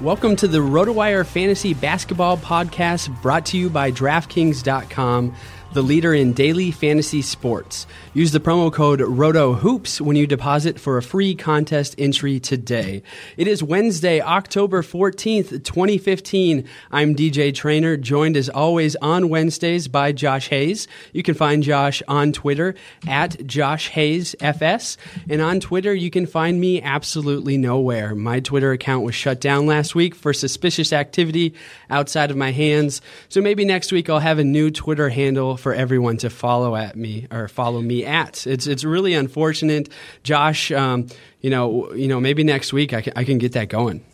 Welcome to the RotoWire Fantasy Basketball Podcast brought to you by DraftKings.com, the leader in daily fantasy sports. Use the promo code RotoHoops when you deposit for a free contest entry today. It is Wednesday, October 14th, 2015. I'm DJ Trainer, joined as always on Wednesdays by Josh Hayes. You can find Josh on Twitter at Josh Hayes FS. And on Twitter, you can find me absolutely nowhere. My Twitter account was shut down last week for suspicious activity outside of my hands. So maybe next week I'll have a new Twitter handle for everyone to follow at me or follow me at. It's it's really unfortunate, Josh. Um, you know, you know, maybe next week I can, I can get that going.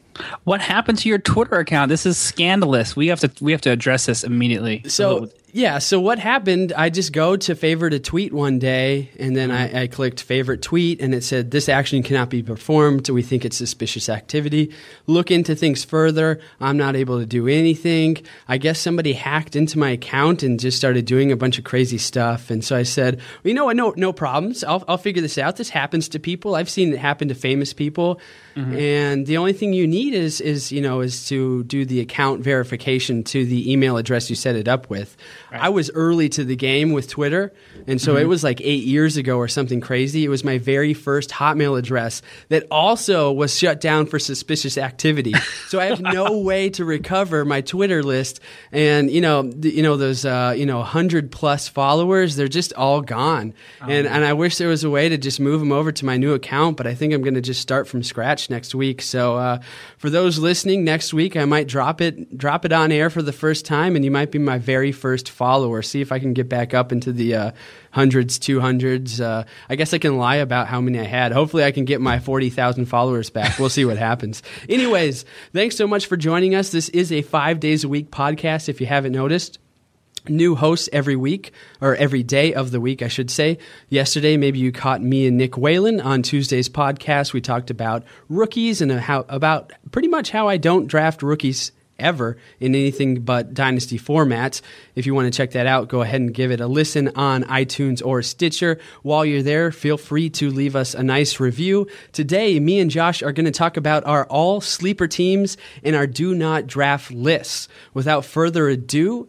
What happened to your Twitter account? This is scandalous. We have to we have to address this immediately. So yeah, so what happened? I just go to favorite a tweet one day, and then I, I, clicked favorite tweet, and it said this action cannot be performed. We think it's suspicious activity. Look into things further. I'm not able to do anything. I guess somebody hacked into my account and just started doing a bunch of crazy stuff. And so I said, well, you know what? No, no problems. I'll, I'll figure this out. This happens to people. I've seen it happen to famous people. Mm-hmm. And the only thing you need is is you know is to do the account verification to the email address you set it up with. Right. I was early to the game with Twitter, and so mm-hmm. it was like eight years ago or something crazy. It was my very first Hotmail address that also was shut down for suspicious activity. so I have no way to recover my Twitter list, and you know the, you know those uh, you know hundred plus followers, they're just all gone. Oh, and and I wish there was a way to just move them over to my new account, but I think I'm going to just start from scratch next week. So uh, for those listening, next week I might drop it drop it on air for the first time, and you might be my very first follower. Followers, see if I can get back up into the uh, hundreds, two hundreds. Uh, I guess I can lie about how many I had. Hopefully, I can get my forty thousand followers back. We'll see what happens. Anyways, thanks so much for joining us. This is a five days a week podcast. If you haven't noticed new hosts every week or every day of the week, I should say. Yesterday, maybe you caught me and Nick Whalen on Tuesday's podcast. We talked about rookies and how about pretty much how I don't draft rookies ever in anything but dynasty formats. If you want to check that out, go ahead and give it a listen on iTunes or Stitcher. While you're there, feel free to leave us a nice review. Today, me and Josh are going to talk about our all sleeper teams and our do not draft lists. Without further ado,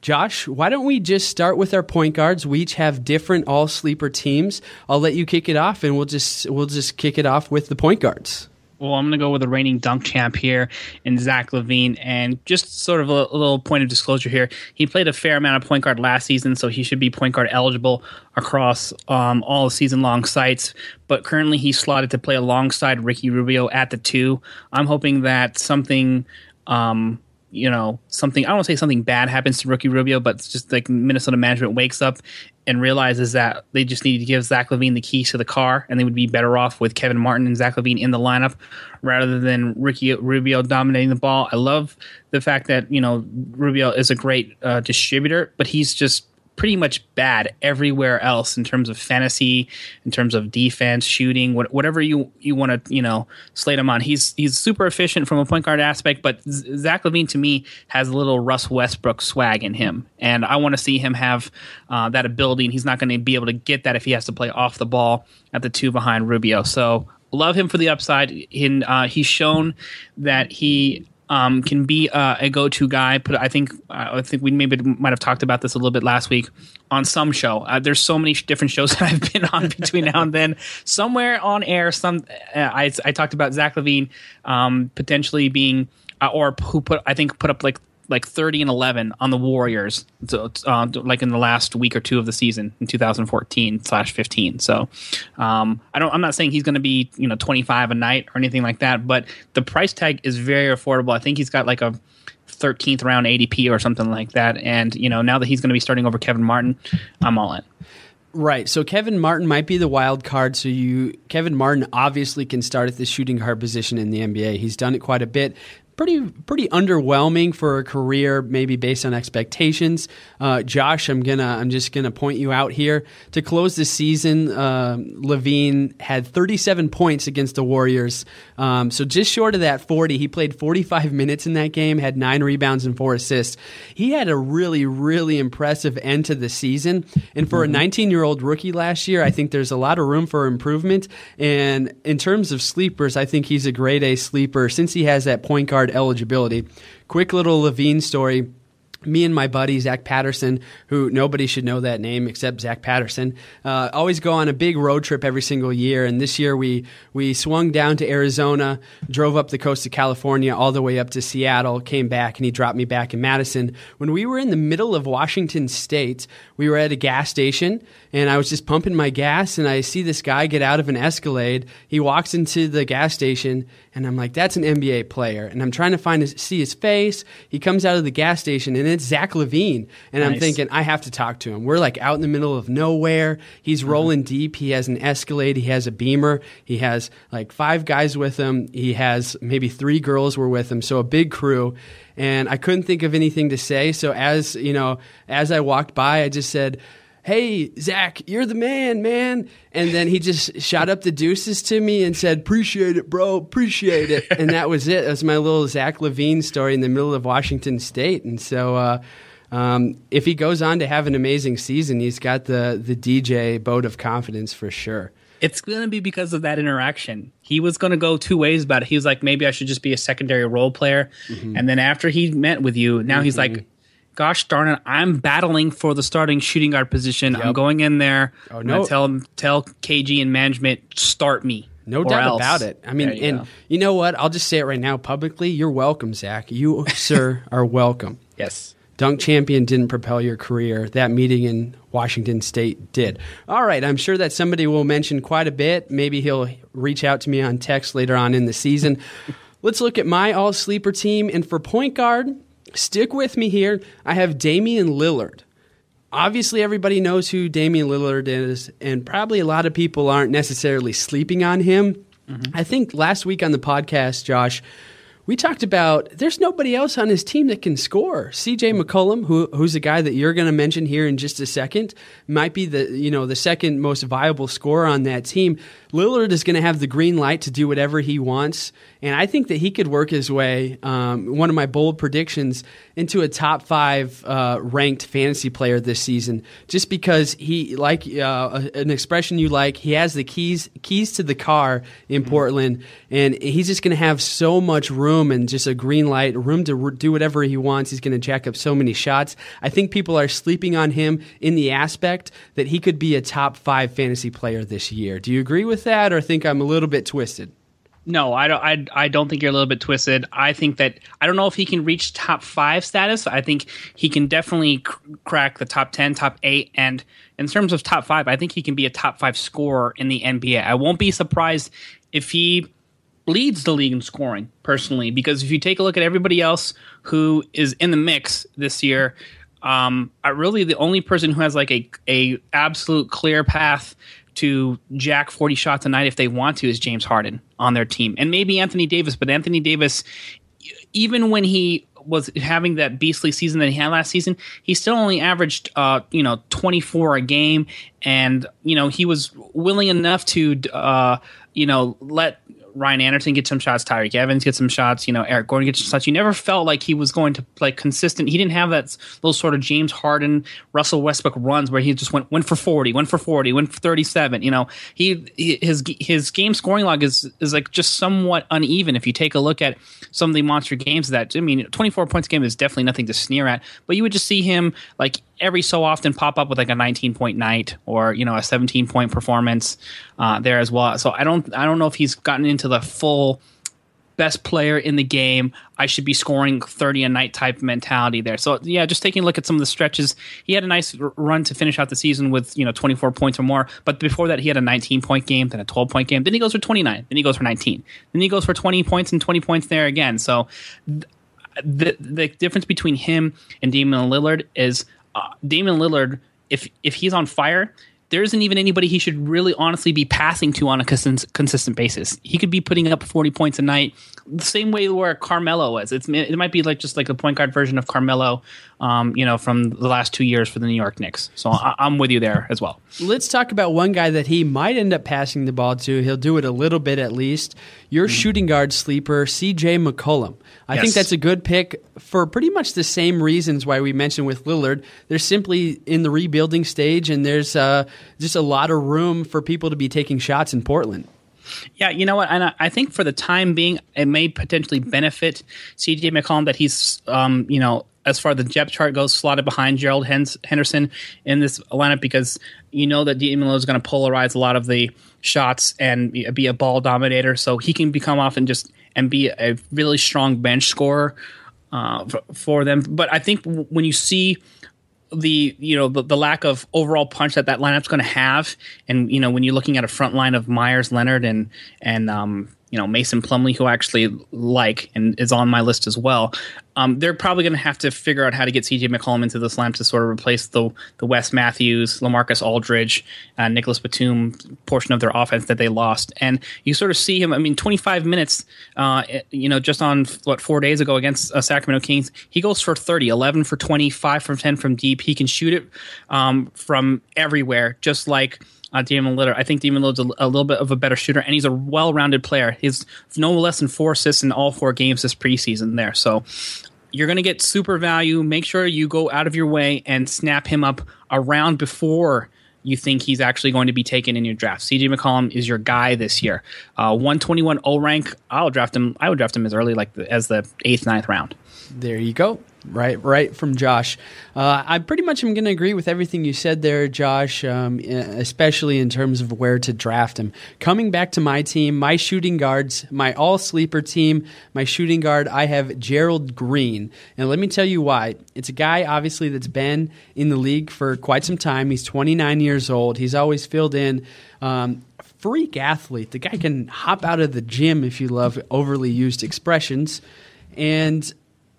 Josh, why don't we just start with our point guards? We each have different all sleeper teams. I'll let you kick it off, and we'll just we'll just kick it off with the point guards. Well, I'm going to go with the reigning dunk champ here in Zach LaVine. And just sort of a, a, little point of disclosure here he played a fair amount of point guard last season, so he should be point guard eligible across um, all season long sites. But currently, he's slotted to play alongside Ricky Rubio at the two. I'm hoping that something. Um, you know something i don't want to say something bad happens to ricky rubio but just like minnesota management wakes up and realizes that they just need to give zach LaVine the keys to the car and they would be better off with kevin martin and zach LaVine in the lineup rather than ricky rubio dominating the ball. I love the fact that you know rubio is a great uh, distributor but he's just pretty much bad everywhere else in terms of fantasy, in terms of defense, shooting, what, whatever you you want to you know slate him on. He's he's super efficient from a point guard aspect, but Zach LaVine to me has a little Russ Westbrook swag in him, and I want to see him have uh, that ability. And he's not going to be able to get that if he has to play off the ball at the two behind Rubio. So love him for the upside. In uh, he's shown that he um, can be uh, a go-to guy. But I think uh, I think we maybe might have talked about this a little bit last week on some show. Uh, there's so many different shows that I've been on between now and then. Somewhere on air, some uh, I, I talked about Zach LaVine um, potentially being uh, or who put I think put up like like 30 and 11 on the Warriors, so, uh, like in the last week or two of the season in 2014 slash 15. So, um, I don't. I'm not saying he's going to be you know 25 a night or anything like that, but the price tag is very affordable. I think he's got like a 13th round ADP or something like that. And you know now that he's going to be starting over Kevin Martin, I'm all in. Right. So Kevin Martin might be the wild card. So you Kevin Martin obviously can start at the shooting guard position in the NBA. He's done it quite a bit pretty pretty underwhelming for a career, maybe based on expectations. Uh, Josh, I'm gonna I'm just gonna point you out here to close the season. Uh, LaVine had 37 points against the Warriors, um, so just short of that 40. He played 45 minutes in that game, had nine rebounds and four assists. He had a really really impressive end to the season, and for mm-hmm. a 19 year old rookie last year, I think there's a lot of room for improvement. And in terms of sleepers, I think he's a great A sleeper since he has that point guard eligibility. Quick little LaVine story me and my buddy Zach Patterson, who nobody should know that name except Zach Patterson, uh, always go on a big road trip every single year. And this year we we swung down to Arizona, drove up the coast of California, all the way up to Seattle, came back, and he dropped me back in Madison. When we were in the middle of Washington State, we were at a gas station, and I was just pumping my gas, and I see this guy get out of an Escalade. He walks into the gas station, and I'm like, "That's an NBA player." And I'm trying to find his, see his face. He comes out of the gas station, and it's Zach LaVine. And nice. I'm thinking, I have to talk to him. We're like out in the middle of nowhere. He's uh-huh. rolling deep. He has an Escalade. He has a Beamer. He has like five guys with him. He has maybe three girls were with him. So a big crew. And I couldn't think of anything to say. So as, you know, as I walked by, I just said, hey zach you're the man man and then he just shot up the deuces to me and said appreciate it bro appreciate it and that was it that was my little zach lavine story in the middle of washington state and so uh, um, if he goes on to have an amazing season he's got the, the dj boat of confidence for sure it's going to be because of that interaction. He was going to go two ways about it. He was like, maybe I should just be a secondary role player. Mm-hmm. And then after he met with you, now mm-hmm. he's like, gosh darn it, I'm battling for the starting shooting guard position. Yep. I'm going in there. Oh, no. tell him, tell KG and management, start me. No doubt else. about it. I mean, you and go. you know what? I'll just say it right now publicly. You're welcome, Zach. You, sir, are welcome. Yes. Dunk champion didn't propel your career. That meeting in Washington State did. All right, I'm sure that somebody will mention quite a bit. Maybe he'll reach out to me on text later on in the season. Let's look at my all sleeper team. And for point guard, Stick with me here. I have Damian Lillard. Obviously, everybody knows who Damian Lillard is, and probably a lot of people aren't necessarily sleeping on him. Mm-hmm. I think last week on the podcast, Josh, We talked about there's nobody else on his team that can score. CJ McCollum, who, who's a guy that you're going to mention here in just a second, might be the you know the second most viable scorer on that team. Lillard is going to have the green light to do whatever he wants, and I think that he could work his way. Um, one of my bold predictions into a top five uh, ranked fantasy player this season, just because he like uh, an expression you like. He has the keys keys to the car in mm-hmm. Portland, and he's just going to have so much room and just a green light, room to do whatever he wants. He's going to jack up so many shots. I think people are sleeping on him in the aspect that he could be a top five fantasy player this year. Do you agree with? with that, or think I'm a little bit twisted? No, I don't. I, I don't think you're a little bit twisted. I think that I don't know if he can reach top five status. I think he can definitely cr- crack the top ten, top eight, and in terms of top five, I think he can be a top five scorer in the NBA. I won't be surprised if he leads the league in scoring personally, because if you take a look at everybody else who is in the mix this year, um, I really the only person who has like a a absolute clear path to jack 40 shots a night if they want to is James Harden on their team. And maybe Anthony Davis, but Anthony Davis, even when he was having that beastly season that he had last season, he still only averaged, uh, you know, 24 a game. And, you know, he was willing enough to, uh, you know, let Ryan Anderson gets some shots, Tyreke Evans gets some shots, you know, Eric Gordon gets some shots. You never felt like he was going to like consistent. He didn't have that little sort of James Harden, Russell Westbrook runs where he just went went for 40, went for 40, went for 37. You know, he his his game scoring log is is like just somewhat uneven. If you take a look at some of the monster games that I mean, 24 points game is definitely nothing to sneer at, but you would just see him like every so often pop up with like a 19 point night or you know a 17 point performance uh, there as well. So I don't I don't know if he's gotten into the full best player in the game. I should be scoring 30 a night type mentality there. So yeah, just taking a look at some of the stretches, he had a nice run to finish out the season with you know 24 points or more. But before that, he had a 19 point game, then a 12 point game, then he goes for 29, then he goes for 19, then he goes for 20 points and 20 points there again. So. the the difference between him and Damian Lillard is uh, Damian Lillard, if if he's on fire, there isn't even anybody he should really honestly be passing to on a consistent, consistent basis. He could be putting up 40 points a night, the same way where Carmelo was. It's it might be like just like the point guard version of Carmelo, um, you know, from the last two years for the New York Knicks. So I, am with you there as well. Let's talk about one guy that he might end up passing the ball to. He'll do it a little bit at least. Your mm. shooting guard sleeper, C.J. McCollum. I yes. think that's a good pick for pretty much the same reasons why we mentioned with Lillard. They're simply in the rebuilding stage, and there's uh, just a lot of room for people to be taking shots in Portland. Yeah, you know what? And I think for the time being, it may potentially benefit CJ McCollum that he's, um, you know, as far as the depth chart goes, slotted behind Gerald Henderson in this lineup because you know that D'Angelo is going to polarize a lot of the shots and be a ball dominator, so he can become off and just and be a really strong bench scorer uh, for them. But I think when you see the you know the, the lack of overall punch that that lineup's going to have, and you know when you're looking at a front line of Meyers, Leonard, and and um, you know Mason Plumlee, who I actually like and is on my list as well. Um, they're probably going to have to figure out how to get CJ McCollum into this lineup to sort of replace the the Wes Matthews, Lamarcus Aldridge, uh, Nicolas Batum portion of their offense that they lost. And you sort of see him. I mean, 25 minutes. Uh, you know, just on what four days ago against uh, Sacramento Kings, he goes for 30, 11 for 20, five from 10 from deep. He can shoot it um, from everywhere, just like uh, Damian Lillard. I think Damian Lillard's a, a, little bit of a better shooter, and he's a well-rounded player. He's no less than four assists in all four games this preseason. There, so you're going to get super value. Make sure you go out of your way and snap him up around before you think he's actually going to be taken in your draft. CJ McCollum is your guy this year. Uh, 121 O rank. I'll draft him. I would draft him as early like the, as the eighth, ninth round. There you go. Right, right from Josh. Uh, I pretty much am going to agree with everything you said there, Josh, um, especially in terms of where to draft him. Coming back to my team, my shooting guards, my all sleeper team, my shooting guard, I have Gerald Green. And let me tell you why. It's a guy, obviously, that's been in the league for quite some time. He's 29 years old. He's always filled in. Um, freak athlete. The guy can hop out of the gym, if you love overly used expressions. And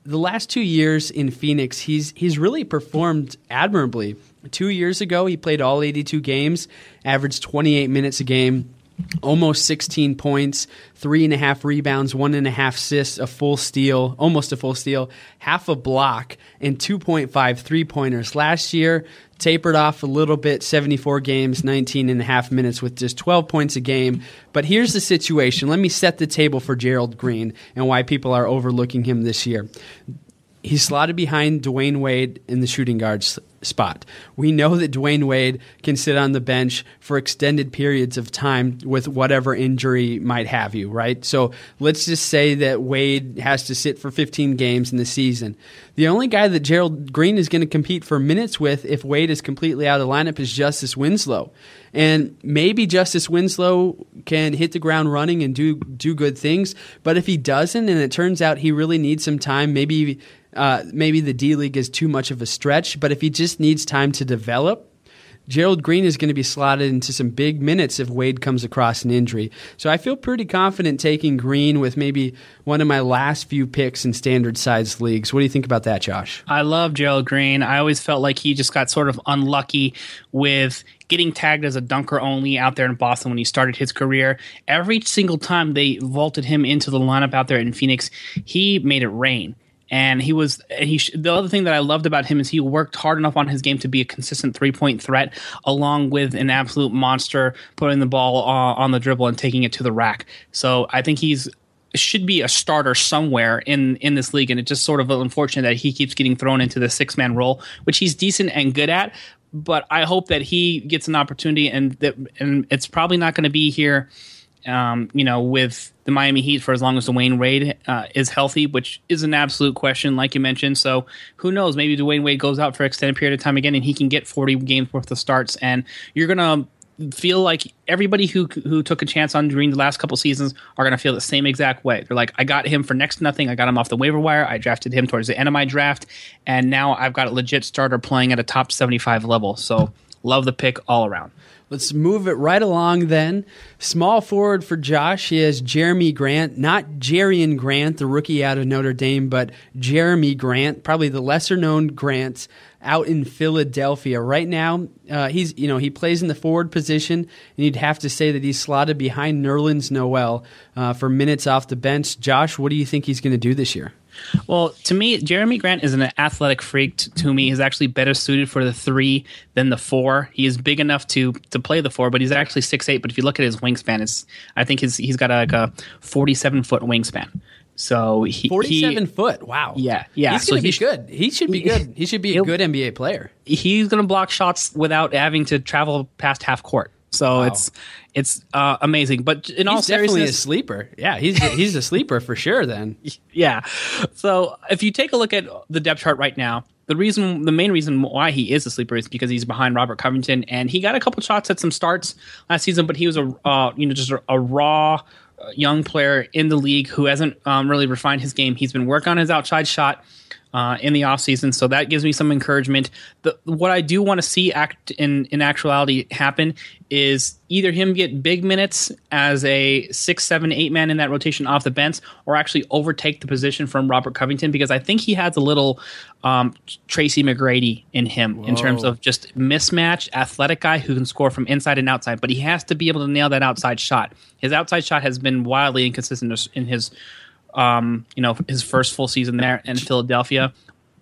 the last two years in Phoenix, he's he's really performed admirably. Two years ago, he played all 82 games, averaged 28 minutes a game. Almost 16 points, three and a half rebounds, one and a half assists, a full steal, almost a full steal, half a block, and 2.5 three pointers. Last year, tapered off a little bit, 74 games, 19 and a half minutes with just 12 points a game. But here's the situation. Let me set the table for Gerald Green and why people are overlooking him this year. He's slotted behind Dwyane Wade in the shooting guard spot. We know that Dwyane Wade can sit on the bench for extended periods of time with whatever injury might have you, right? So let's just say that Wade has to sit for 15 games in the season. The only guy that Gerald Green is going to compete for minutes with if Wade is completely out of the lineup is Justice Winslow. And maybe Justice Winslow can hit the ground running and do do good things, but if he doesn't and it turns out he really needs some time, maybe uh, maybe the D League is too much of a stretch, but if he just needs time to develop, Gerald Green is going to be slotted into some big minutes if Wade comes across an injury. So I feel pretty confident taking Green with maybe one of my last few picks in standard size leagues. What do you think about that, Josh? I love Gerald Green. I always felt like he just got sort of unlucky with getting tagged as a dunker only out there in Boston when he started his career. Every single time they vaulted him into the lineup out there in Phoenix, he made it rain and he was he the other thing that I loved about him is he worked hard enough on his game to be a consistent three point threat, along with an absolute monster putting the ball uh, on the dribble and taking it to the rack. So I think he's should be a starter somewhere in in this league, and it's just sort of unfortunate that he keeps getting thrown into the six man role, which he's decent and good at. But I hope that he gets an opportunity, and that and it's probably not going to be here um, you know, with the Miami Heat for as long as Dwyane Wade uh, is healthy, which is an absolute question, like you mentioned. So who knows? Maybe Dwyane Wade goes out for extended period of time again, and he can get 40 games worth of starts, and you're gonna feel like everybody who who took a chance on Green the last couple seasons are going to feel the same exact way. They're like, I got him for next to nothing. I got him off the waiver wire. I drafted him towards the end of my draft, and now I've got a legit starter playing at a top 75 level. So love the pick all around. Let's move it right along then. Small forward for Josh. Has Jerami Grant, not Jerian Grant, the rookie out of Notre Dame, but Jerami Grant, probably the lesser known Grant out in Philadelphia. Right now, uh, he's you know he plays in the forward position, and you'd have to say that he's slotted behind Nerlens Noel uh, for minutes off the bench. Josh, what do you think he's going to do this year? Well, to me, Jerami Grant is an athletic freak. To me, he's actually better suited for the three than the four. He is big enough to to play the four, but he's actually six eight. But if you look at his wingspan, it's I think his he's got a, like a forty seven foot wingspan. So he forty-seven foot. Wow. Yeah, yeah. He's gonna so be good. He should be good. He should be a good NBA player. He's gonna block shots without having to travel past half court. So wow. it's it's uh, amazing. But in he's all definitely a sleeper. Yeah, he's he's a sleeper for sure. Then yeah. So if you take a look at the depth chart right now, the reason, the main reason why he is a sleeper is because he's behind Robert Covington, and he got a couple shots at some starts last season, but he was a uh, you know just a, a raw uh, young player in the league who hasn't um, really refined his game. He's been working on his outside shot uh, in the offseason. So that gives me some encouragement. The, what I do want to see act in, in actuality happen is either him get big minutes as a six, seven, eight man in that rotation off the bench, or actually overtake the position from Robert Covington because I think he has a little um, Tracy McGrady in him Whoa. in terms of just mismatch, athletic guy who can score from inside and outside, but he has to be able to nail that outside shot. His outside shot has been wildly inconsistent in his um, you know, his first full season there in Philadelphia.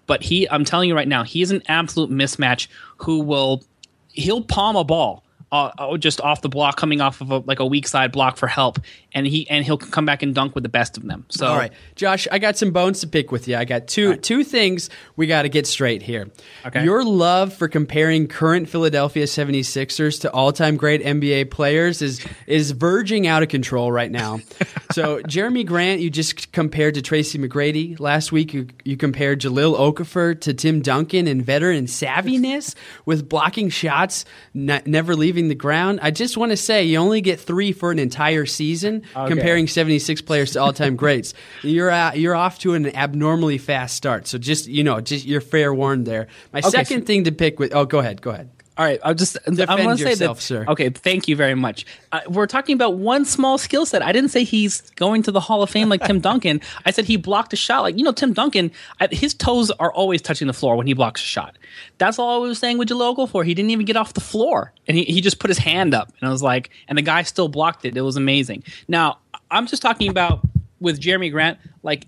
But he, I'm telling you right now, he is an absolute mismatch who will, he'll palm a ball uh, uh, just off the block, coming off of a, like a weak side block for help, and he and he'll come back and dunk with the best of them. So, all right, Josh, I got some bones to pick with you. I got two right. two things we got to get straight here. Okay, your love for comparing current Philadelphia 76ers to all time great NBA players is is verging out of control right now. so, Jerami Grant, you just compared to Tracy McGrady last week. You, you compared Jahlil Okafor to Tim Duncan and veteran savviness with blocking shots, never leaving leaving the ground. I just want to say you only get three for an entire season, okay. comparing 76 players to all time greats. You're uh, you're off to an abnormally fast start. So just you know, just you're fair warned there. My okay, second so- thing to pick with. Oh, go ahead. Go ahead. All right, I'll just Defend going to say yourself, that. sir. Okay, thank you very much. Uh, we're talking about one small skill set. I didn't say he's going to the Hall of Fame like Tim Duncan. I said he blocked a shot like you know Tim Duncan. I, his toes are always touching the floor when he blocks a shot. That's all I was saying with Jahlil Okafor. He didn't even get off the floor, and he he just put his hand up, and I was like, and the guy still blocked it. It was amazing. Now I'm just talking about with Jerami Grant, like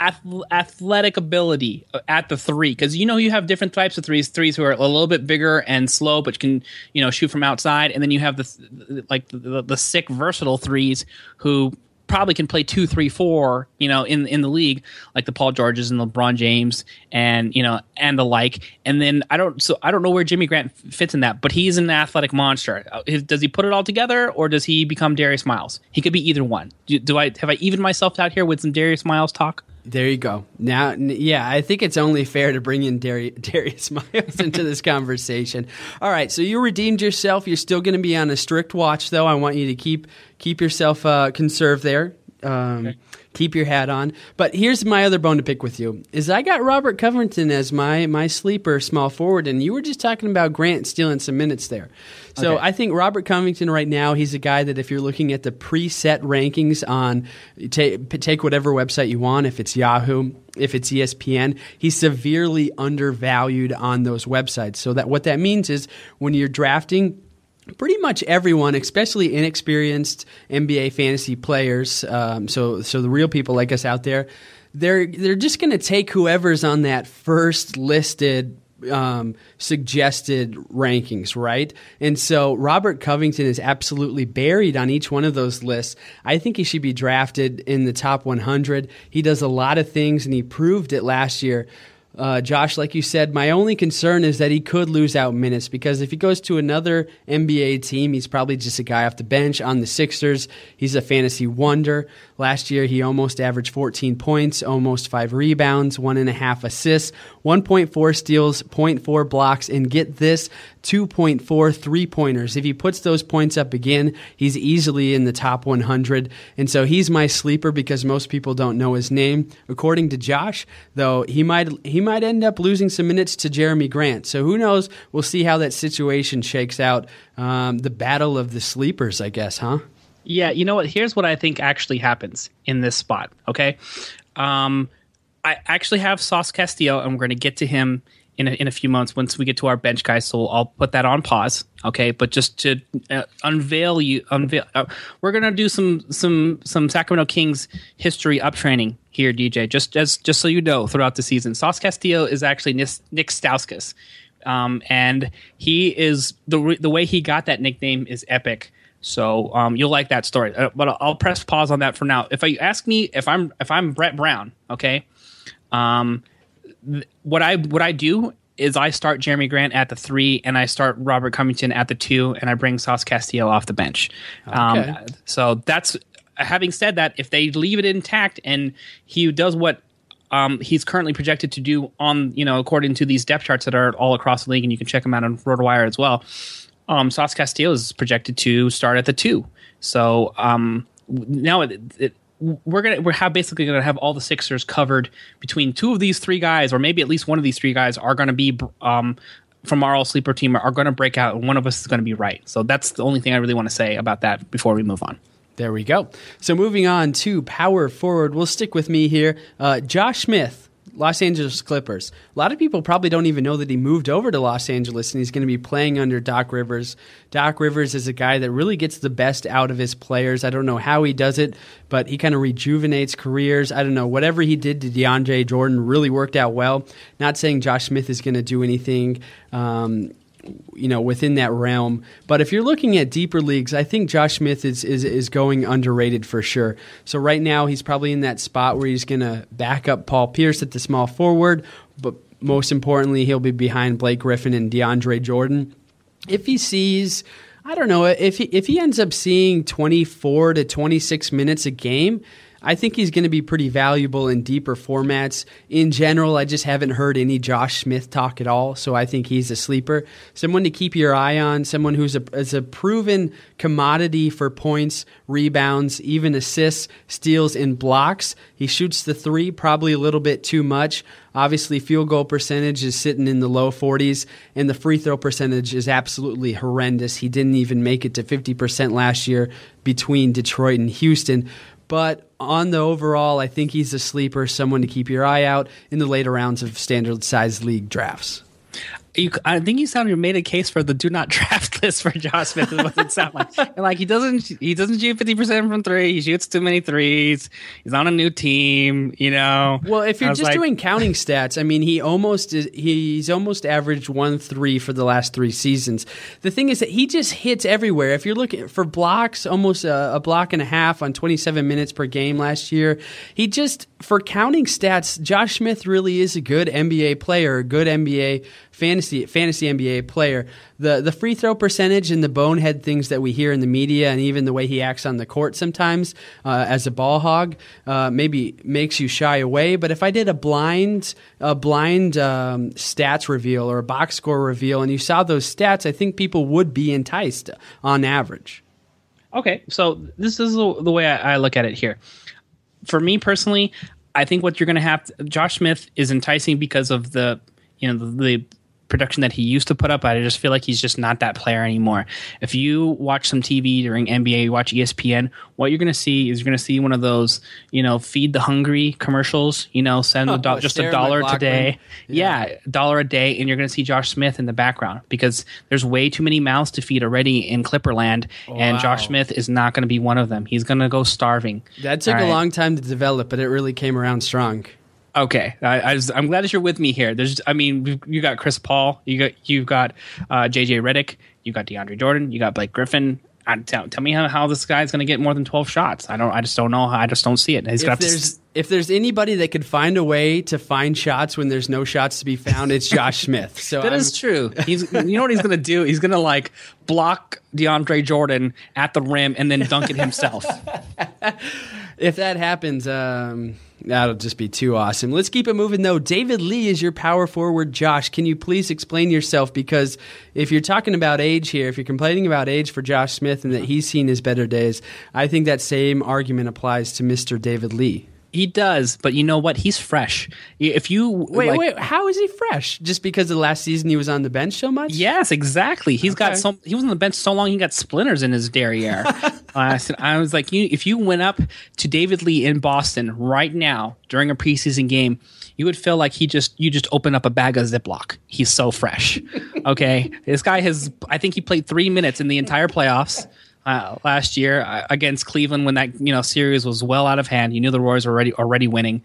athletic ability at the three because you know you have different types of threes threes who are a little bit bigger and slow but can you know shoot from outside. And then you have the like the, the, the sick versatile threes who probably can play two three four you know in in the league like the paul georges and lebron james and you know and the like. And then i don't so i don't know where jimmy grant fits in that but he's an athletic monster. Uh, does he put it all together or does he become darius miles? He could be either one. Do, do i have i evened myself out here with some darius miles talk There you go. Now, yeah, I think it's only fair to bring in Dari- Darius Miles into this conversation. All right, so you redeemed yourself. You're still going to be on a strict watch, though. I want you to keep keep yourself uh, conserved there. Um, Keep your hat on. But here's my other bone to pick with you: is I got Robert Covington as my my sleeper small forward, and you were just talking about Grant stealing some minutes there. So Okay. I think Robert Covington right now, he's a guy that if you're looking at the preset rankings on take take whatever website you want, if it's Yahoo, if it's ESPN, he's severely undervalued on those websites. So that what that means is when you're drafting pretty much everyone, especially inexperienced NBA fantasy players, um, so so the real people like us out there, they're they're just going to take whoever's on that first listed um, suggested rankings, right? And so Robert Covington is absolutely buried on each one of those lists. I think he should be drafted in the top 100. He does a lot of things, and he proved it last year. Uh, Josh, like you said, my only concern is that he could lose out minutes because if he goes to another NBA team, he's probably just a guy off the bench on the Sixers. He's a fantasy wonder. Last year, he almost averaged 14 points, almost five rebounds, one and a half assists, 1.4 steals, 0.4 blocks, and get this 2.4 three pointers. If he puts those points up again, he's easily in the top 100. And so he's my sleeper because most people don't know his name. According to Josh, though, he might he might end up losing some minutes to Jerami Grant. So who knows? We'll see how that situation shakes out. Um, the battle of the sleepers, I guess, huh? Yeah, you know what? Here's what I think actually happens in this spot. Okay, um, I actually have Sauce Castillo, and we're going to get to him in a, in a few months once we get to our bench guys. So I'll put that on pause. Okay, but just to uh, unveil you, unveil, uh, we're going to do some some some Sacramento Kings history up training here, DJ. Just as just so you know, throughout the season, Sauce Castillo is actually Nis- Nik Stauskas. Um, and he is the the way he got that nickname is epic. So um, you'll like that story. Uh, but I'll, press pause on that for now. If you ask me if I'm if I'm Brett Brown, okay, um, th- what I what I do is I start Jerami Grant at the three, and I start Robert Covington at the two, and I bring Sauce Castillo off the bench. Okay. Um, so that's having said that, if they leave it intact and he does what um, he's currently projected to do on you know according to these depth charts that are all across the league, and you can check them out on RotoWire as well. Um, Sauce Castillo is projected to start at the two. So um, now it, it, we're gonna we're have basically gonna have all the Sixers covered between two of these three guys, or maybe at least one of these three guys are gonna be um, from our all sleeper team are to break out, and one of us is to be right. So that's the only thing I really want to say about that before we move on. There we go. So moving on to power forward, we'll stick with me here. Uh, Josh Smith, Los Angeles Clippers. A lot of people probably don't even know that he moved over to Los Angeles and he's going to be playing under Doc Rivers. Doc Rivers is a guy that really gets the best out of his players. I don't know how he does it, but he kind of rejuvenates careers. I don't know. Whatever he did to DeAndre Jordan really worked out well. Not saying Josh Smith is going to do anything. Um, you know within that realm. But if you're looking at deeper leagues, I think Josh Smith is is, is going underrated for sure. So right now he's probably in that spot where he's going to back up Paul Pierce at the small forward, but most importantly he'll be behind Blake Griffin and DeAndre Jordan. If he sees I don't know if he, if he ends up seeing 24 to 26 minutes a game, I think he's going to be pretty valuable in deeper formats. In general, I just haven't heard any Josh Smith talk at all, so I think he's a sleeper. Someone to keep your eye on, someone who's a, is a proven commodity for points, rebounds, even assists, steals, and blocks. He shoots the three probably a little bit too much. Obviously, field goal percentage is sitting in the low 40s, and the free throw percentage is absolutely horrendous. He didn't even make it to 50% last year between Detroit and Houston. But on the overall, I think he's a sleeper, someone to keep your eye out in the later rounds of standard size league drafts. You, I think you sounded made a case for the do not draft list for Josh Smith. Is what it sound like. And like he doesn't he doesn't shoot fifty percent from three. He shoots too many threes. He's on a new team. You know. Well, if you're just like, doing counting stats, I mean, he almost is, he's almost averaged one three for the last three seasons. The thing is that he just hits everywhere. If you're looking for blocks, almost a, a block and a half on 27 minutes per game last year. He just for counting stats, Josh Smith really is a good NBA player, a good NBA fantasy fantasy NBA player. The the free throw percentage and the bonehead things that we hear in the media, and even the way he acts on the court sometimes uh, as a ball hog, uh, maybe makes you shy away. But if I did a blind a blind um, stats reveal or a box score reveal, and you saw those stats, I think people would be enticed on average. Okay, so this is the, way I, look at it here. For me personally, I think what you're going to have, Josh Smith is enticing because of the you know the, the production that he used to put up. I just feel like he's just not that player anymore. If you watch some TV during NBA, you watch ESPN, what you're going to see is you're going to see one of those, you know, feed the hungry commercials, you know, send Oh, a do- just a dollar today. Yeah. Yeah, dollar a day. And you're going to see Josh Smith in the background because there's way too many mouths to feed already in Clipperland. And Josh Smith is not going to be one of them. He's going to go starving. That took All a right. long time to develop, but it really came around strong. Okay, I, I I'm glad that you're with me here. There's, I mean, we've- you got Chris Paul, you got you've got uh, JJ Redick, you got DeAndre Jordan, you got Blake Griffin. I, tell, tell me how, how this guy's going to get more than 12 shots. I don't. I just don't know. I just don't see it. He's if got to. If there's anybody that could find a way to find shots when there's no shots to be found, it's Josh Smith. So That I'm- is true. He's, you know what he's going to do? He's going to like block DeAndre Jordan at the rim and then dunk it himself. if that happens, um, that'll just be too awesome. Let's keep it moving though. David Lee is your power forward. Josh, can you please explain yourself? Because if you're talking about age here, if you're complaining about age for Josh Smith and that he's seen his better days, I think that same argument applies to Mr. David Lee. He does, but you know what? He's fresh. If you Wait, like- wait, how is he fresh? Just because the last season he was on the bench so much? Yes, exactly. He's got Okay. so he was on the bench so long he got splinters in his derriere. uh, I said- I was like, you if you went up to David Lee in Boston right now during a preseason game, you would feel like he just you just open up a bag of Ziploc. He's so fresh. Okay, this guy has I think he played three minutes in the entire playoffs. Uh, last year uh, against Cleveland when that you know series was well out of hand, you knew the Royals were already already winning,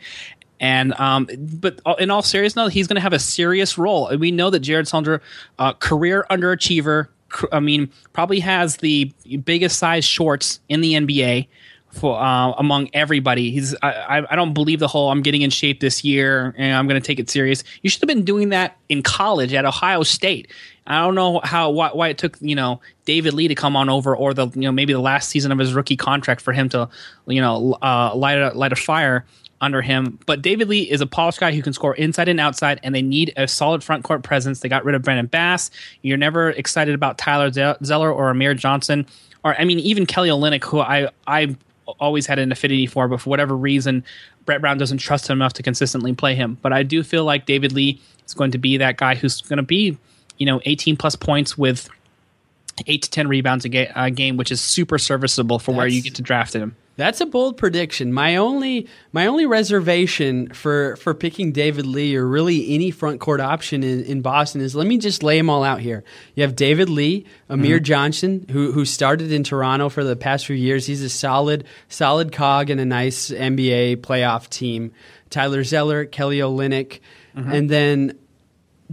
and um, but in all seriousness, he's going to have a serious role. We know that Jared Sandra, uh, career underachiever, I mean, probably has the biggest size shorts in the NBA for uh, among everybody. He's I I don't believe the whole I'm getting in shape this year and I'm going to take it serious. You should have been doing that in college at Ohio State. I don't know how why, why it took you know David Lee to come on over or the you know maybe the last season of his rookie contract for him to you know uh, light a light a fire under him. But David Lee is a polished guy who can score inside and outside, and they need a solid front court presence. They got rid of Brandon Bass. You're never excited about Tyler Zeller or Amir Johnson, or I mean even Kelly Olynyk, who I I always had an affinity for, but for whatever reason, Brett Brown doesn't trust him enough to consistently play him. But I do feel like David Lee is going to be that guy who's going to be, you know, 18 plus points with eight to 10 rebounds a, ga- a game, which is super serviceable for where you get to draft him. That's a bold prediction. My only my only reservation for for picking David Lee or really any front court option in, in Boston is let me just lay them all out here. You have David Lee, Amir mm-hmm. Johnson, who who started in Toronto for the past few years. He's a solid solid cog in a nice NBA playoff team. Tyler Zeller, Kelly Olynyk, mm-hmm. and then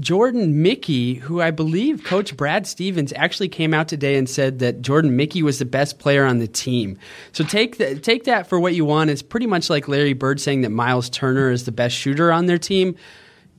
Jordan Mickey, who I believe Coach Brad Stevens actually came out today and said that Jordan Mickey was the best player on the team. So take that take that for what you want. It's pretty much like Larry Bird saying that Miles Turner is the best shooter on their team.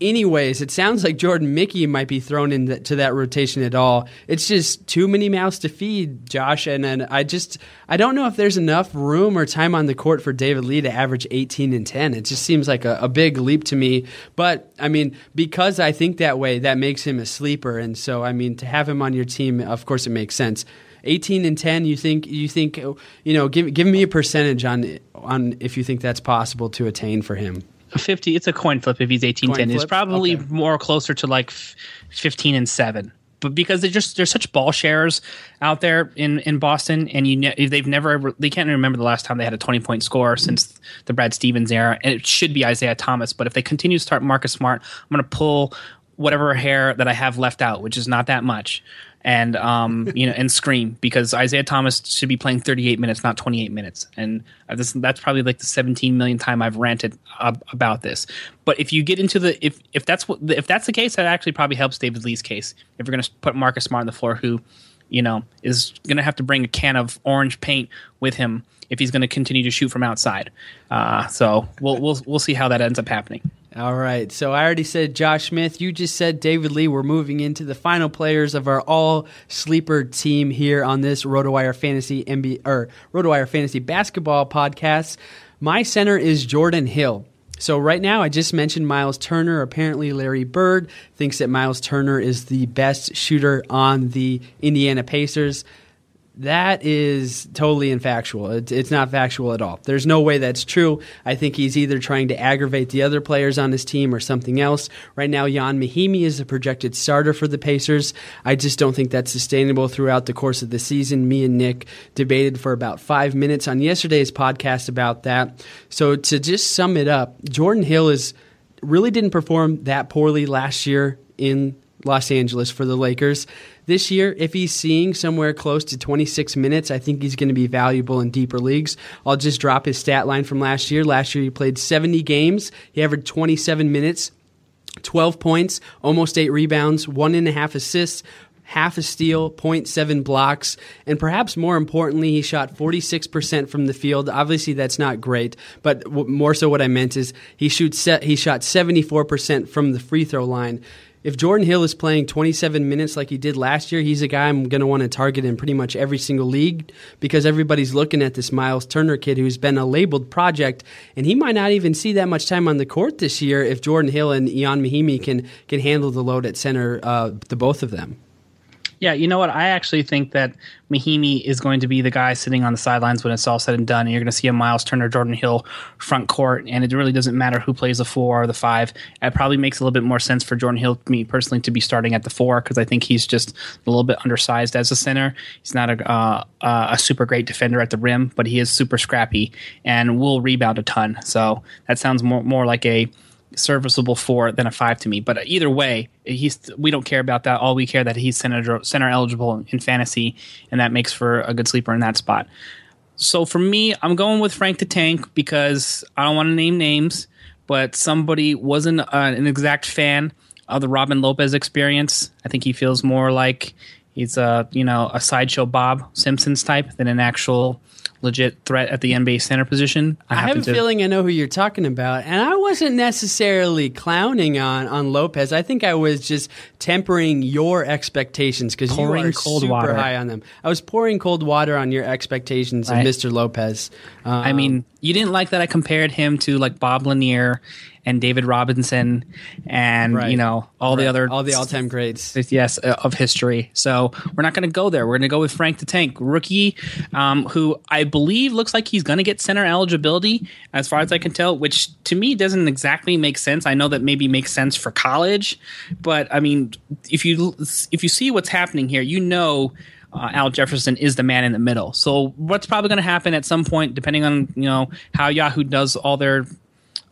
Anyways, it sounds like Jordan Mickey might be thrown into that rotation at all. It's just too many mouths to feed, Josh. And, and I just I don't know if there's enough room or time on the court for David Lee to average 18 and 10. It just seems like a, a big leap to me. But I mean, because I think that way, that makes him a sleeper. And so, I mean, to have him on your team, of course, it makes sense. 18 and 10 you think you think you know give give me a percentage on on if you think that's possible to attain for him 50 it's a coin flip if he's 18 10 it's probably okay. more closer to like 15 and 7 but because they're just there's such ball shares out there in in Boston, and you ne- they've never ever they can't remember the last time they had a 20 point score since the Brad Stevens era, and it should be Isaiah Thomas. But if they continue to start Marcus Smart, I'm going to pull whatever hair that I have left out, which is not that much and um, you know, and scream because Isaiah Thomas should be playing 38 minutes, not 28 minutes, and this, that's probably like the 17 million time I've ranted ab- about this. But if you get into the if if that's what if that's the case, that actually probably helps David Lee's case. If you're going to put Marcus Smart on the floor, who you know is going to have to bring a can of orange paint with him if he's going to continue to shoot from outside. Uh, so we'll we'll we'll see how that ends up happening. All right. So I already said Josh Smith. You just said David Lee. We're moving into the final players of our all sleeper team here on this RotoWire Fantasy NBA or RotoWire Fantasy Basketball podcast. My center is Jordan Hill. So right now, I just mentioned Miles Turner. Apparently, Larry Bird thinks that Miles Turner is the best shooter on the Indiana Pacers. That is totally infactual. It, it's not factual at all. There's no way that's true. I think he's either trying to aggravate the other players on his team or something else. Right now, Ian Mahinmi is a projected starter for the Pacers. I just don't think that's sustainable throughout the course of the season. Me and Nick debated for about five minutes on yesterday's podcast about that. So to just sum it up, Jordan Hill is really didn't perform that poorly last year in Los Angeles for the Lakers. This year, if he's seeing somewhere close to 26 minutes, I think he's going to be valuable in deeper leagues. I'll just drop his stat line from last year. Last year, he played 70 games, he averaged 27 minutes. 12 points, almost eight rebounds, one and a half assists, half a steal, 0.7 blocks, and perhaps more importantly, he shot 46% from the field. Obviously, that's not great, but more so what I meant is he shoots he shot 74% from the free throw line if Jordan Hill is playing 27 minutes like he did last year, he's a guy I'm going to want to target in pretty much every single league because everybody's looking at this Miles Turner kid who's been a labeled project, and he might not even see that much time on the court this year if Jordan Hill and Ian Mahinmi can can handle the load at center, uh, the both of them. Yeah, you know what? I actually think that Mahinmi is going to be the guy sitting on the sidelines when it's all said and done. And you're going to see a Miles Turner, Jordan Hill front court, and it really doesn't matter who plays the four or the five. It probably makes a little bit more sense for Jordan Hill, me personally, to be starting at the four because I think he's just a little bit undersized as a center. He's not a, uh, a super great defender at the rim, but he is super scrappy and will rebound a ton. So that sounds more more like a serviceable four than a five to me. But either way, he's we don't care about that. All we care that he's center center eligible in fantasy, and that makes for a good sleeper in that spot. So for me, I'm going with Frank the Tank because I don't want to name names, but somebody wasn't uh, an exact fan of the Robin Lopez experience. I think he feels more like he's a you know a sideshow Bob Simpsons type than an actual legit threat at the NBA center position. I, I have a to- feeling I know who you're talking about, and I wasn't necessarily clowning on on Lopez. I think I was just tempering your expectations because you were super water. high on them. I was pouring cold water on your expectations of Mr. Lopez. Um, I mean, you didn't like that I compared him to like Bob Lanier and David Robinson and right. you know all right. the other all the all-time greats yes uh, of history. So we're not going to go there. We're going to go with Frank the Tank, rookie, um, who I believe looks like he's going to get center eligibility as far as I can tell, which to me doesn't exactly make sense. I know that maybe makes sense for college, but I mean, if you if you see what's happening here, you know uh, Al Jefferson is the man in the middle. So what's probably going to happen at some point, depending on you know how Yahoo does all their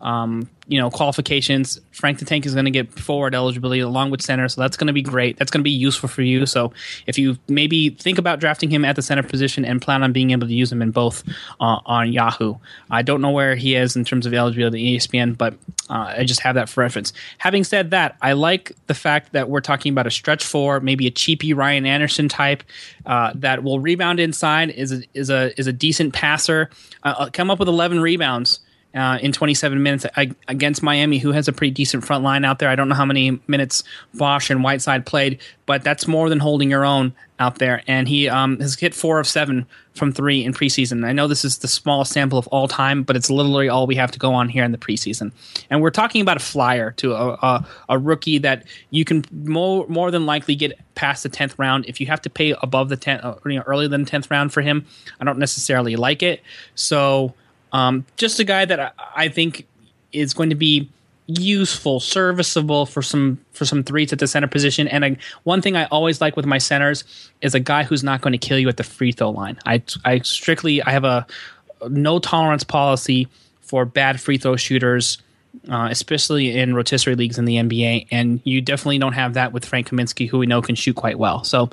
um, you know qualifications. Frank the Tank is going to get forward eligibility along with center, so that's going to be great. That's going to be useful for you. So if you maybe think about drafting him at the center position and plan on being able to use him in both uh, on Yahoo, I don't know where he is in terms of eligibility ESPN, but uh, I just have that for reference. Having said that, I like the fact that we're talking about a stretch four, maybe a cheapy Ryan Anderson type uh, that will rebound inside, is a, is a is a decent passer, uh, uh, come up with 11 rebounds uh, in 27 minutes against Miami, who has a pretty decent front line out there. I don't know how many minutes Bosh and Whiteside played, but that's more than holding your own out there. And he um, has hit four of seven from three in preseason. I know this is the smallest sample of all time, but it's literally all we have to go on here in the preseason. And we're talking about a flyer to a, a, a rookie that you can more more than likely get past the tenth round. If you have to pay above the tenth, uh, you know, earlier than tenth round for him, I don't necessarily like it. So um, just a guy that I, I think is going to be useful, serviceable for some for some threes at the center position. And I, one thing I always like with my centers is a guy who's not going to kill you at the free throw line. I I strictly I have a no tolerance policy for bad free throw shooters. Uh, especially in rotisserie leagues in the NBA, and you definitely don't have that with Frank Kaminsky, who we know can shoot quite well. So,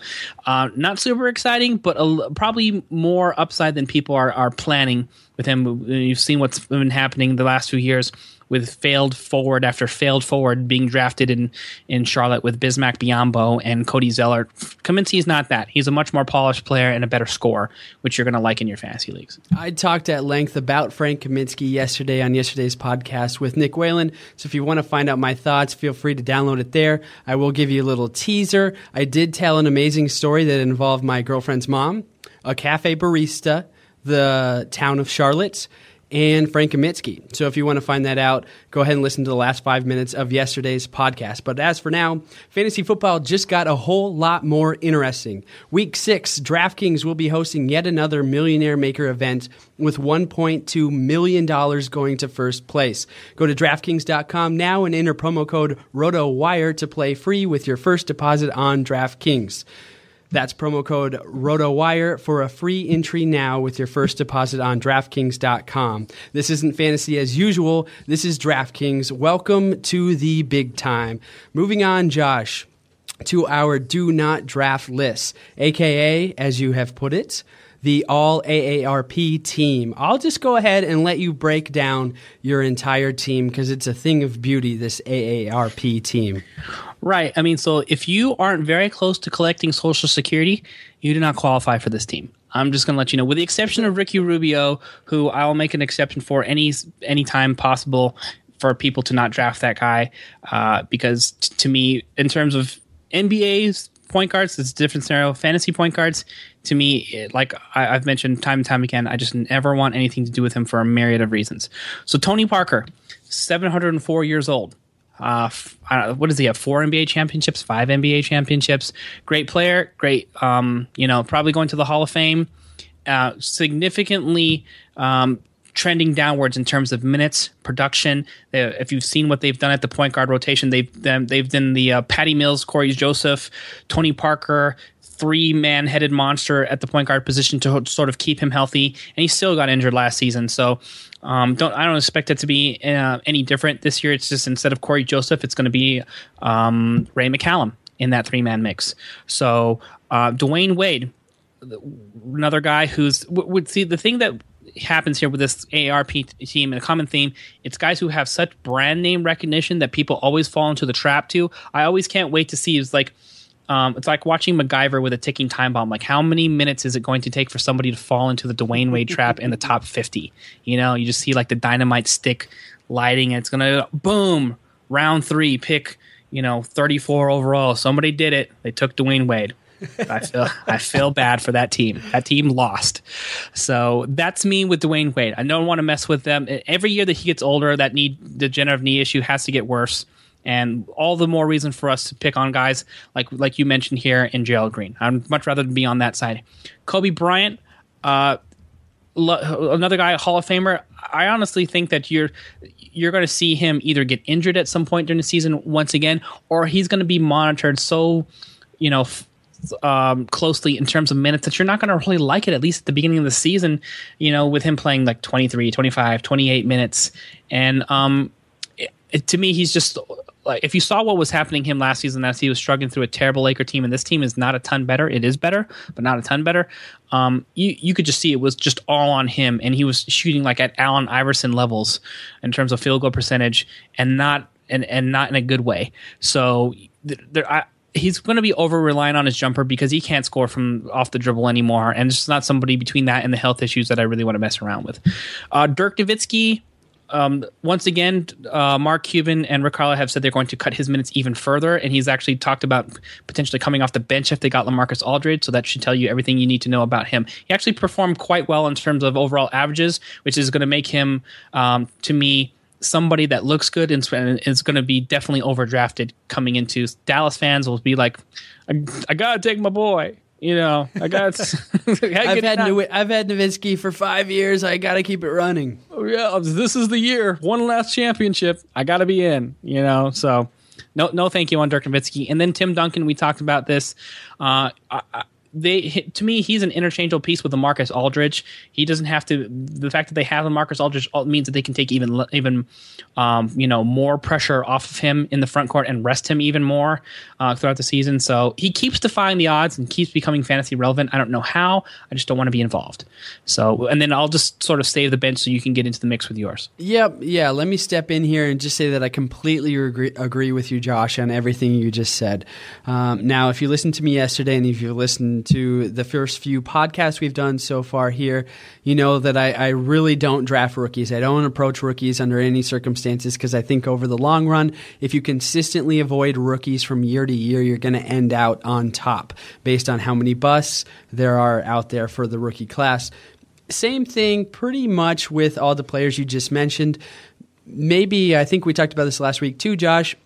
uh, not super exciting, but a, probably more upside than people are are planning with him. You've seen what's been happening the last few years with failed forward after failed forward being drafted in in Charlotte with Bismack Biyombo and Cody Zeller. Kaminsky is not that. He's a much more polished player and a better scorer, which you're going to like in your fantasy leagues. I talked at length about Frank Kaminsky yesterday on yesterday's podcast with Nick Whalen. So if you want to find out my thoughts, feel free to download it there. I will give you a little teaser. I did tell an amazing story that involved my girlfriend's mom, a cafe barista, the town of Charlotte and Frank Kaminsky. So if you want to find that out, go ahead and listen to the last five minutes of yesterday's podcast. But as for now, fantasy football just got a whole lot more interesting. Week six, DraftKings will be hosting yet another Millionaire Maker event with $1.2 million going to first place. Go to DraftKings.com now and enter promo code ROTOWIRE to play free with your first deposit on DraftKings. That's promo code RotoWire for a free entry now with your first deposit on DraftKings.com. This isn't fantasy as usual. This is DraftKings. Welcome to the big time. Moving on, Josh, to our do not draft list, aka, as you have put it, the all AARP team. I'll just go ahead and let you break down your entire team because it's a thing of beauty, this AARP team. Right. I mean, so if you aren't very close to collecting Social Security, you do not qualify for this team. I'm just going to let you know, with the exception of Ricky Rubio, who I'll make an exception for any any time possible for people to not draft that guy, uh, because t- to me, in terms of NBA's point guards, it's a different scenario. Fantasy point guards, to me, it, like I, have mentioned time and time again, I just never want anything to do with him for a myriad of reasons. So Tony Parker, 704 years old uh, what does he have? Four NBA championships, five NBA championships. Great player, great. Um, you know, probably going to the Hall of Fame. Uh, significantly um, trending downwards in terms of minutes production. if you've seen what they've done at the point guard rotation, they've they've done the uh, Patty Mills, Cory Joseph, Tony Parker, three man headed monster at the point guard position to sort of keep him healthy, and he still got injured last season. So um, don't I don't expect it to be uh, any different this year. It's just instead of Cory Joseph, it's going to be um, Ray McCallum in that three man mix. So uh, Dwyane Wade, another guy who's would see the thing that happens here with this AARP team and a common theme. It's guys who have such brand name recognition that people always fall into the trap to. I always can't wait to see It's like um, it's like watching MacGyver with a ticking time bomb. Like, how many minutes is it going to take for somebody to fall into the Dwyane Wade trap in the top 50? You know, you just see like the dynamite stick lighting, and it's going to boom, round three, pick, you know, 34 overall. Somebody did it. They took Dwyane Wade. I feel I feel bad for that team. That team lost. So that's me with Dwyane Wade. I don't want to mess with them. Every year that he gets older, that knee degenerative knee issue has to get worse and all the more reason for us to pick on guys like like you mentioned here in Gerald Green. I'd much rather be on that side. Kobe Bryant, uh, lo- another guy, Hall of Famer. I honestly think that you're you're going to see him either get injured at some point during the season once again, or he's going to be monitored so you know. F- um, closely in terms of minutes that you're not going to really like it at least at the beginning of the season you know with him playing like 23 25 28 minutes. And um, it, it, to me he's just like if you saw what was happening him last season as he was struggling through a terrible Laker team and this team is not a ton better it is better but not a ton better um, you you could just see it was just all on him and he was shooting like at Allen Iverson levels in terms of field goal percentage and not and and not in a good way. So there I, he's going to be over relying on his jumper because he can't score from off the dribble anymore and it's not somebody between that and the health issues that I really want to mess around with uh, Dirk Nowitzki um, once again, uh, Mark Cuban and Rick Carlisle have said they're going to cut his minutes even further, and he's actually talked about potentially coming off the bench if they got LaMarcus Aldridge. So that should tell you everything you need to know about him. He actually performed quite well in terms of overall averages, which is going to make him, um, to me, somebody that looks good and is going to be definitely overdrafted coming into Dallas fans will be like, I, I gotta take my boy. You know, I got. I've had New, I've had Nowitzki for five years. I got to keep it running. Oh, yeah, this is the year. One last championship. I got to be in. You know, so no, no, thank you on Dirk Nowitzki. And then Tim Duncan. We talked about this. Uh, I, they to me he's an interchangeable piece with LaMarcus Aldridge. He doesn't have to. The fact that they have LaMarcus Aldridge means that they can take even even um, you know more pressure off of him in the front court and rest him even more uh, throughout the season. So he keeps defying the odds and keeps becoming fantasy relevant. I don't know how. I just don't want to be involved. So and then I'll just sort of save the bench so you can get into the mix with yours. Yep. Yeah. Let me step in here and just say that I completely agree, agree with you, Josh, on everything you just said. Um, now, if you listened to me yesterday and if you listened to the first few podcasts we've done so far here, you know that I, I really don't draft rookies. I don't approach rookies under any circumstances because I think over the long run, if you consistently avoid rookies from year to year, you're going to end out on top based on how many busts there are out there for the rookie class. Same thing pretty much with all the players you just mentioned. Maybe, I think we talked about this last week too, Josh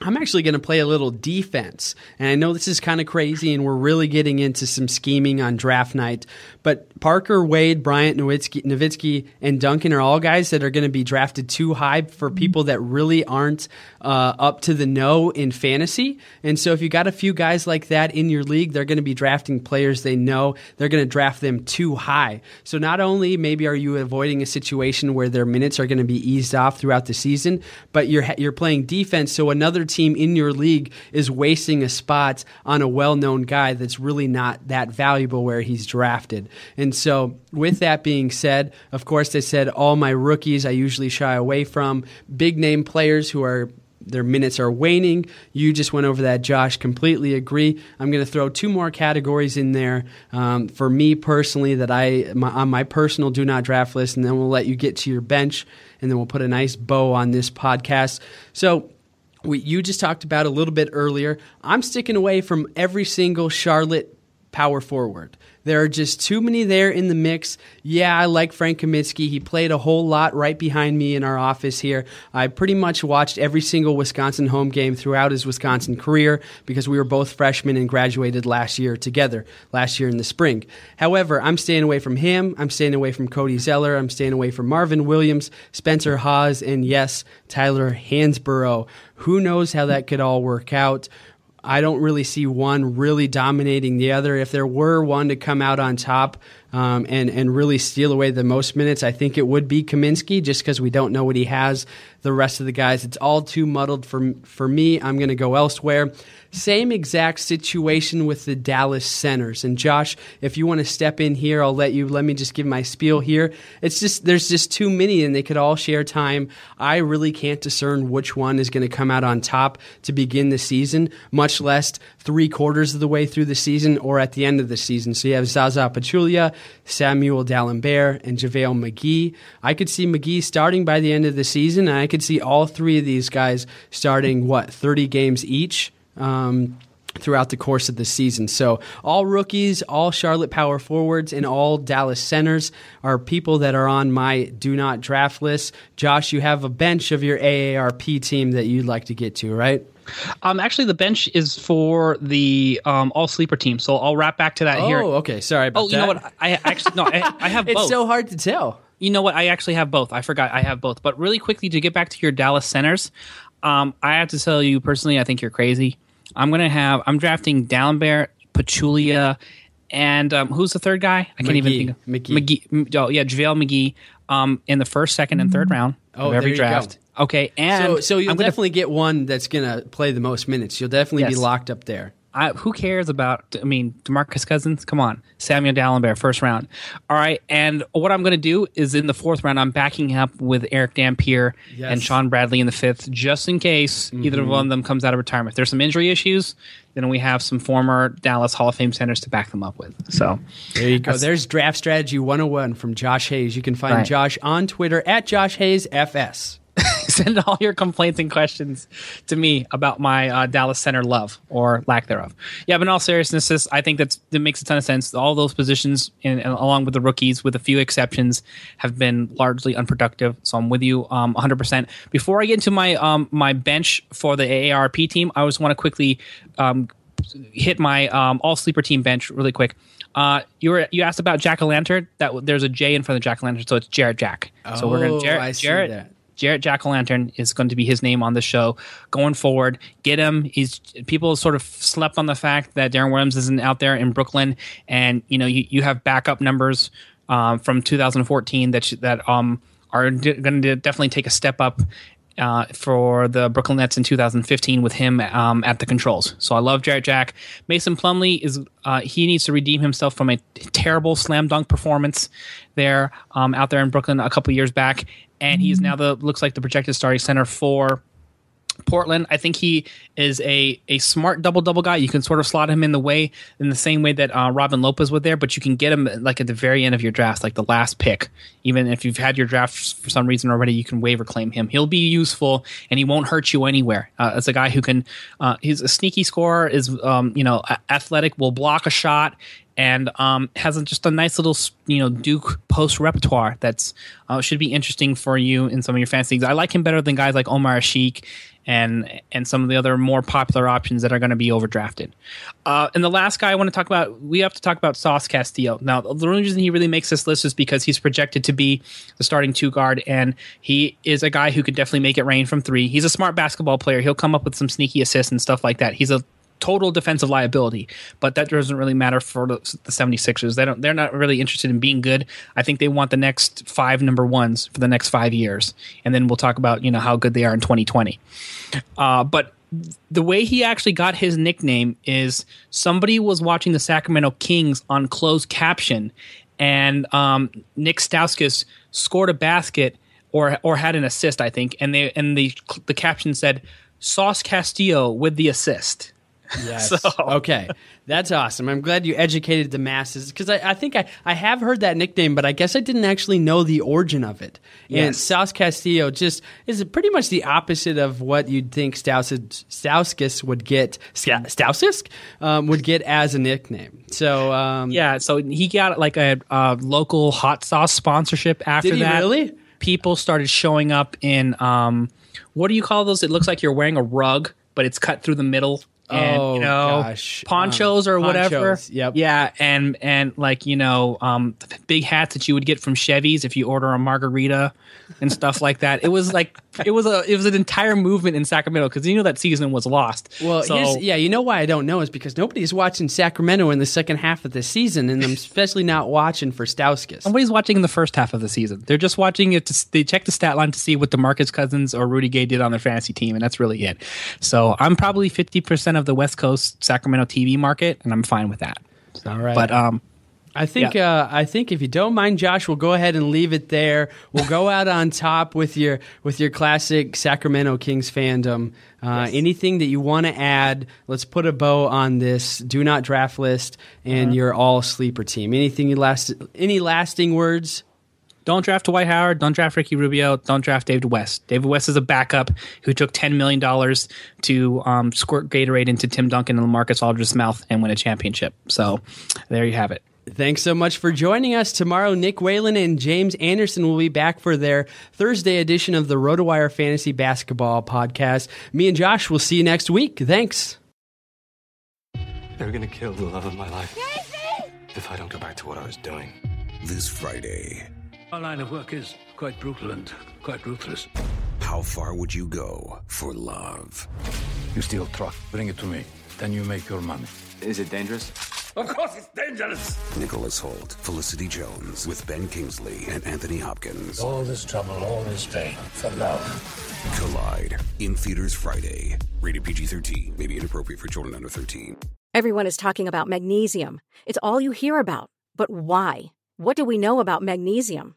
I'm actually going to play a little defense. And I know this is kind of crazy, and we're really getting into some scheming on draft night. But Parker, Wade, Bryant, Nowitzki, Nowitzki, and Duncan are all guys that are going to be drafted too high for people that really aren't uh, up to the know in fantasy. And so if you got a few guys like that in your league, they're going to be drafting players they know. They're going to draft them too high. So not only maybe are you avoiding a situation where their minutes are going to be eased off throughout the season, but you're you're playing defense. So another team in your league is wasting a spot on a well-known guy that's really not that valuable where he's drafted. And so with that being said, of course, they said all my rookies I usually shy away from big name players who are their minutes are waning. You just went over that, Josh. Completely agree. I'm going to throw two more categories in there um, for me personally that I my, on my personal do not draft list, and then we'll let you get to your bench, and then we'll put a nice bow on this podcast. So. We, you just talked about a little bit earlier. I'm sticking away from every single Charlotte power forward. There are just too many there in the mix. Yeah, I like Frank Kaminsky. He played a whole lot right behind me in our office here. I pretty much watched every single Wisconsin home game throughout his Wisconsin career because we were both freshmen and graduated last year together, last year in the spring. However, I'm staying away from him. I'm staying away from Cody Zeller. I'm staying away from Marvin Williams, Spencer Hawes, and yes, Tyler Hansbrough. Who knows how that could all work out? I don't really see one really dominating the other. If there were one to come out on top um, and and really steal away the most minutes, I think it would be Kaminsky, just because we don't know what he has. The rest of the guys, it's all too muddled for for me. I'm going to go elsewhere. Same exact situation with the Dallas centers. And Josh, if you want to step in here, I'll let you. Let me just give my spiel here. It's just there's just too many, and they could all share time. I really can't discern which one is going to come out on top to begin the season, much less three quarters of the way through the season or at the end of the season. So you have Zaza Pachulia, Samuel Dalembert, and JaVale McGee. I could see McGee starting by the end of the season, and I could see all three of these guys starting what 30 games each um, throughout the course of the season. So, all rookies, all Charlotte power forwards, and all Dallas centers are people that are on my do not draft list. Josh, you have a bench of your AARP team that you'd like to get to, right? Um, actually, the bench is for the um, all sleeper team, so I'll wrap back to that oh, here. Oh, okay. Sorry about oh, you that. know what? I actually no, I, I have. it's both. so hard to tell. You know what? I actually have both. I forgot I have both. But really quickly to get back to your Dallas centers, um, I have to tell you personally, I think you're crazy. I'm gonna have I'm drafting Dalembert, Pachulia, and um, who's the third guy? I can't McGee. even think of McGee. McGee. Oh yeah, JaVale McGee. Um, in the first, second, and third round Oh, of every there you draft. Okay, and So, so you'll I'm gonna- definitely get one that's going to play the most minutes. You'll definitely be locked up there. I, who cares about? I mean, DeMarcus Cousins. Come on, Samuel Dalembert, first round. All right, and what I'm going to do is in the fourth round, I'm backing up with Erick Dampier Yes. and Shawn Bradley in the fifth, just in case either Mm-hmm. one of them comes out of retirement. If there's some injury issues, then we have some former Dallas Hall of Fame centers to back them up with. So There you go. There's draft strategy 101 from Josh Hayes. You can find Right. Josh on Twitter at Josh Hayes FS. send all your complaints and questions to me about my uh, Dallas center love or lack thereof. Yeah, but in all seriousness, this, I think that's that makes a ton of sense. All those positions, and, and along with the rookies, with a few exceptions, have been largely unproductive. So I'm with you um, 100%. Before I get into my um, my bench for the AARP team, I just want to quickly um, hit my um, all sleeper team bench really quick. Uh, you were you asked about Jack o' Lantern. That there's a J in front of Jack o' Lantern, so it's Jarrett Jack. so we're Oh, gonna Jarrett I see Jarrett that. Jarrett Jack o' Lantern is going to be his name on the show going forward. Get him. He's people sort of slept on the fact that Deron Williams isn't out there in Brooklyn, and you know you, you have backup numbers um, from 2014 that sh- that um are d- going to definitely take a step up. Uh, for the Brooklyn Nets in 2015 with him um, at the controls. So I love Jarrett Jack. Mason Plumlee is uh, he needs to redeem himself from a terrible slam dunk performance there um, out there in Brooklyn a couple years back, and he's now the looks like the projected starting center for Portland. I think he is a a smart double double guy. You can sort of slot him in the way in the same way that uh, Robin Lopez was there, but you can get him like at the very end of your draft, like the last pick. Even if you've had your draft for some reason already, you can waiver claim him. He'll be useful and he won't hurt you anywhere. Uh, as a guy who can, uh, he's a sneaky scorer, is um, you know athletic, will block a shot. And um, has just a nice little, you know, Duke post repertoire that's uh, should be interesting for you in some of your fantasy leagues. I like him better than guys like Omer Asik and and some of the other more popular options that are going to be overdrafted. Uh, and the last guy I want to talk about, we have to talk about Sauce Castillo. Now, the only reason he really makes this list is because he's projected to be the starting two guard, and he is a guy who could definitely make it rain from three. He's a smart basketball player. He'll come up with some sneaky assists and stuff like that. He's a total defensive liability, but that doesn't really matter for the, the 76ers. They don't they're not really interested in being good. I think they want the next 5 number 1s for the next 5 years. And then we'll talk about, you know, how good they are in 2020. Uh, but the way he actually got his nickname is somebody was watching the Sacramento Kings on closed caption, and um, Nik Stauskas scored a basket or or had an assist, I think, and they and the the caption said Sauce Castillo with the assist. Yes. So- Okay. That's awesome. I'm glad you educated the masses because I, I think I, I have heard that nickname, but I guess I didn't actually know the origin of it. And Yes. Sauce Castillo just is pretty much the opposite of what you'd think Stauskas, would get, Sta- Stauskas um, would get as a nickname. So, um, Yeah, so he got like a, uh local hot sauce sponsorship after that. really? People started showing up in um, what do you call those? It looks like you're wearing a rug, but it's cut through the middle. And Oh, you know, gosh. ponchos or whatever. Ponchos, yep. Yeah, and and like you know, um, the big hats that you would get from Chevy's if you order a margarita and stuff like that. It was like it was a it was an entire movement in Sacramento because you know that season was lost. Well, so, yeah, you know why I don't know is because nobody's watching Sacramento in the second half of the season, and I'm especially not watching for Stauskas. Nobody's watching in the first half of the season. They're just watching it. To, they check the stat line to see what DeMarcus Cousins or Rudy Gay did on their fantasy team, and that's really it. So I'm probably 50% of the West Coast Sacramento TV market, and I'm fine with that. All right. But um, I think uh, I think if you don't mind, Josh, we'll go ahead and leave it there. We'll go out on top with your with your classic Sacramento Kings fandom. Uh, Anything that you want to add? Let's put a bow on this. Do not draft list and your all sleeper team. Anything you last? Any lasting words? Don't draft Dwight Howard. Don't draft Ricky Rubio. Don't draft David West. David West is a backup who took $10 million to um, squirt Gatorade into Tim Duncan and LaMarcus Aldridge's mouth and win a championship. So there you have it. Thanks so much for joining us. Tomorrow, Nick Whalen and James Anderson will be back for their Thursday edition of the RotoWire Fantasy Basketball Podcast. Me and Josh will see you next week. Thanks. They're gonna kill the love of my life if I don't go back to what I was doing. This Friday, Our line of work is quite brutal and quite ruthless. how far would you go for love? You steal truck, bring it to me. Then you make your money. Is it dangerous? Of course it's dangerous! Nicholas Hoult, Felicity Jones, with Ben Kingsley and Anthony Hopkins. All this trouble, all this pain, for love. Collide in theaters Friday. Rated PG 13. May be inappropriate for children under 13. Everyone is talking about magnesium. It's all you hear about. But why? What do we know about magnesium?